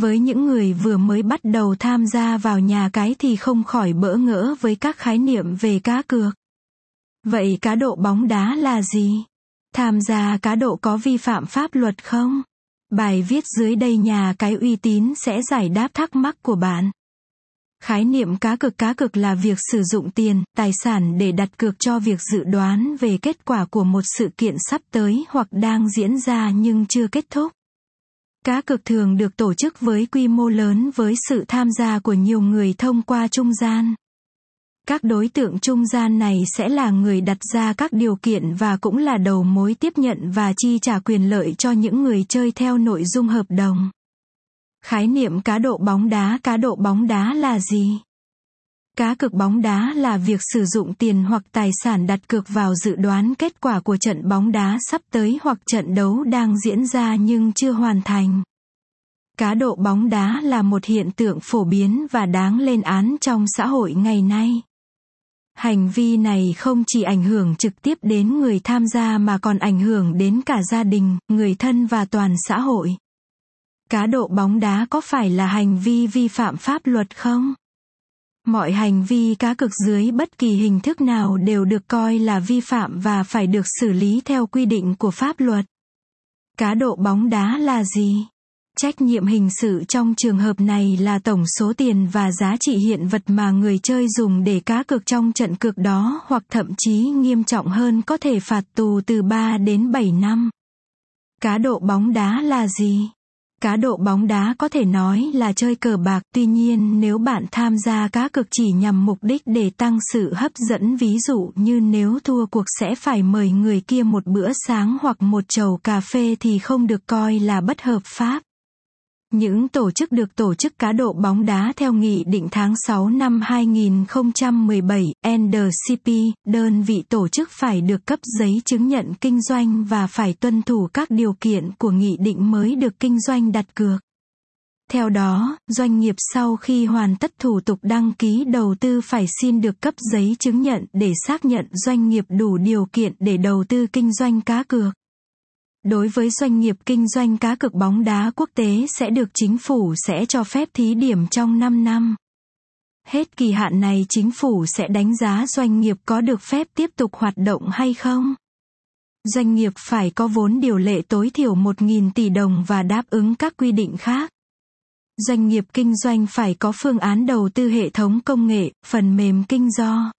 Với những người vừa mới bắt đầu tham gia vào nhà cái thì không khỏi bỡ ngỡ với các khái niệm về cá cược. Vậy cá độ bóng đá là gì? Tham gia cá độ có vi phạm pháp luật không? Bài viết dưới đây nhà cái uy tín sẽ giải đáp thắc mắc của bạn. Khái niệm cá cược cá cược là việc sử dụng tiền, tài sản để đặt cược cho việc dự đoán về kết quả của một sự kiện sắp tới hoặc đang diễn ra nhưng chưa kết thúc. Cá cược thường được tổ chức với quy mô lớn với sự tham gia của nhiều người thông qua trung gian. Các đối tượng trung gian này sẽ là người đặt ra các điều kiện và cũng là đầu mối tiếp nhận và chi trả quyền lợi cho những người chơi theo nội dung hợp đồng. Khái niệm cá độ bóng đá, cá độ bóng đá là gì? Cá cược bóng đá là việc sử dụng tiền hoặc tài sản đặt cược vào dự đoán kết quả của trận bóng đá sắp tới hoặc trận đấu đang diễn ra nhưng chưa hoàn thành. Cá độ bóng đá là một hiện tượng phổ biến và đáng lên án trong xã hội ngày nay. Hành vi này không chỉ ảnh hưởng trực tiếp đến người tham gia mà còn ảnh hưởng đến cả gia đình, người thân và toàn xã hội. Cá độ bóng đá có phải là hành vi vi phạm pháp luật không? Mọi hành vi cá cược dưới bất kỳ hình thức nào đều được coi là vi phạm và phải được xử lý theo quy định của pháp luật. Cá độ bóng đá là gì? Trách nhiệm hình sự trong trường hợp này là tổng số tiền và giá trị hiện vật mà người chơi dùng để cá cược trong trận cược đó hoặc thậm chí nghiêm trọng hơn có thể phạt tù từ 3 đến 7 năm. Cá độ bóng đá là gì? Cá độ bóng đá có thể nói là chơi cờ bạc, tuy nhiên nếu bạn tham gia cá cược chỉ nhằm mục đích để tăng sự hấp dẫn ví dụ như nếu thua cuộc sẽ phải mời người kia một bữa sáng hoặc một chầu cà phê thì không được coi là bất hợp pháp. Những tổ chức được tổ chức cá độ bóng đá theo nghị định tháng 6 năm 2017, NDCP, đơn vị tổ chức phải được cấp giấy chứng nhận kinh doanh và phải tuân thủ các điều kiện của nghị định mới được kinh doanh đặt cược. Theo đó, doanh nghiệp sau khi hoàn tất thủ tục đăng ký đầu tư phải xin được cấp giấy chứng nhận để xác nhận doanh nghiệp đủ điều kiện để đầu tư kinh doanh cá cược. Đối với doanh nghiệp kinh doanh cá cược bóng đá quốc tế sẽ được chính phủ sẽ cho phép thí điểm trong 5 năm. Hết kỳ hạn này chính phủ sẽ đánh giá doanh nghiệp có được phép tiếp tục hoạt động hay không. Doanh nghiệp phải có vốn điều lệ tối thiểu 1.000 tỷ đồng và đáp ứng các quy định khác. Doanh nghiệp kinh doanh phải có phương án đầu tư hệ thống công nghệ, phần mềm kinh do